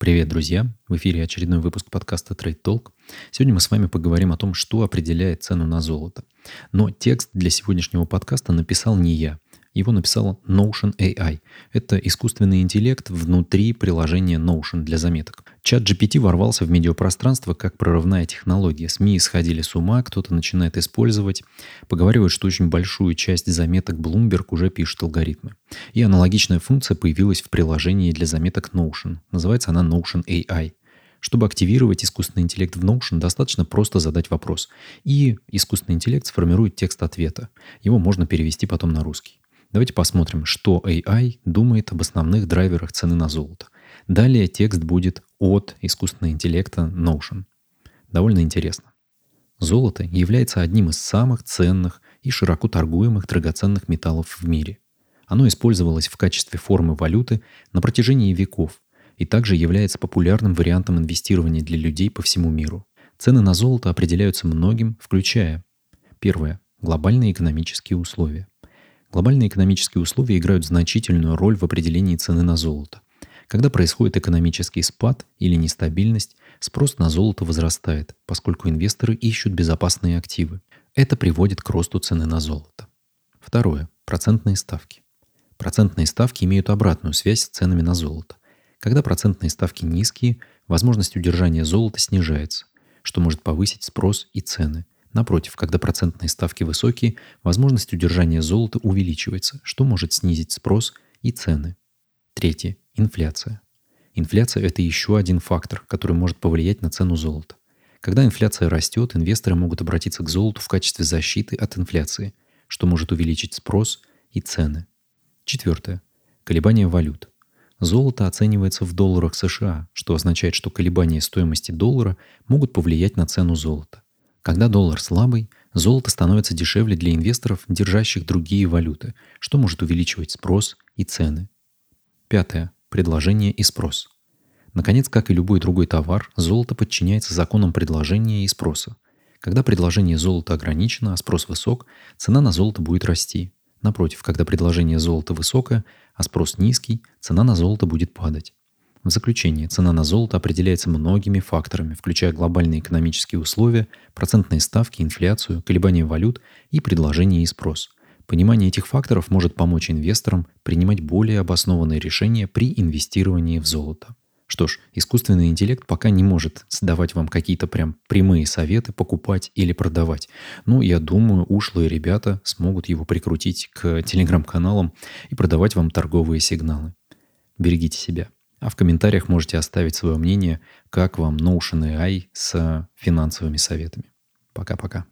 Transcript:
Привет, друзья! В эфире очередной выпуск подкаста Trade Talk. Сегодня мы с вами поговорим о том, что определяет цену на золото. Но текст для сегодняшнего подкаста написал не я. Его написал Notion AI. Это искусственный интеллект внутри приложения Notion для заметок. Чат GPT ворвался в медиапространство как прорывная технология. СМИ сходили с ума, кто-то начинает использовать. Поговаривают, что очень большую часть заметок Bloomberg уже пишет алгоритмы. И аналогичная функция появилась в приложении для заметок Notion. Называется она Notion AI. Чтобы активировать искусственный интеллект в Notion, достаточно просто задать вопрос. И искусственный интеллект сформирует текст ответа. Его можно перевести потом на русский. Давайте посмотрим, что AI думает об основных драйверах цены на золото. Далее текст будет от искусственного интеллекта Notion. Довольно интересно. Золото является одним из самых ценных и широко торгуемых драгоценных металлов в мире. Оно использовалось в качестве формы валюты на протяжении веков и также является популярным вариантом инвестирования для людей по всему миру. Цены на золото определяются многим, включая первое – глобальные экономические условия. Глобальные экономические условия играют значительную роль в определении цены на золото. Когда происходит экономический спад или нестабильность, спрос на золото возрастает, поскольку инвесторы ищут безопасные активы. Это приводит к росту цены на золото. Второе. Процентные ставки. Процентные ставки имеют обратную связь с ценами на золото. Когда процентные ставки низкие, возможность удержания золота снижается, что может повысить спрос и цены. Напротив, когда процентные ставки высокие, возможность удержания золота увеличивается, что может снизить спрос и цены. Третье. Инфляция. Инфляция – это еще один фактор, который может повлиять на цену золота. Когда инфляция растет, инвесторы могут обратиться к золоту в качестве защиты от инфляции, что может увеличить спрос и цены. Четвертое. Колебания валют. Золото оценивается в долларах США, что означает, что колебания стоимости доллара могут повлиять на цену золота. Когда доллар слабый, золото становится дешевле для инвесторов, держащих другие валюты, что может увеличивать спрос и цены. Пятое. Предложение и спрос. Наконец, как и любой другой товар, золото подчиняется законам предложения и спроса. Когда предложение золота ограничено, а спрос высок, цена на золото будет расти. Напротив, когда предложение золота высокое, а спрос низкий, цена на золото будет падать. В заключение, цена на золото определяется многими факторами, включая глобальные экономические условия, процентные ставки, инфляцию, колебания валют и предложение и спрос. Понимание этих факторов может помочь инвесторам принимать более обоснованные решения при инвестировании в золото. Что ж, искусственный интеллект пока не может давать вам какие-то прям прямые советы покупать или продавать. Ну, я думаю, ушлые ребята смогут его прикрутить к телеграм-каналам и продавать вам торговые сигналы. Берегите себя. А в комментариях можете оставить свое мнение, как вам Notion AI с финансовыми советами. Пока-пока.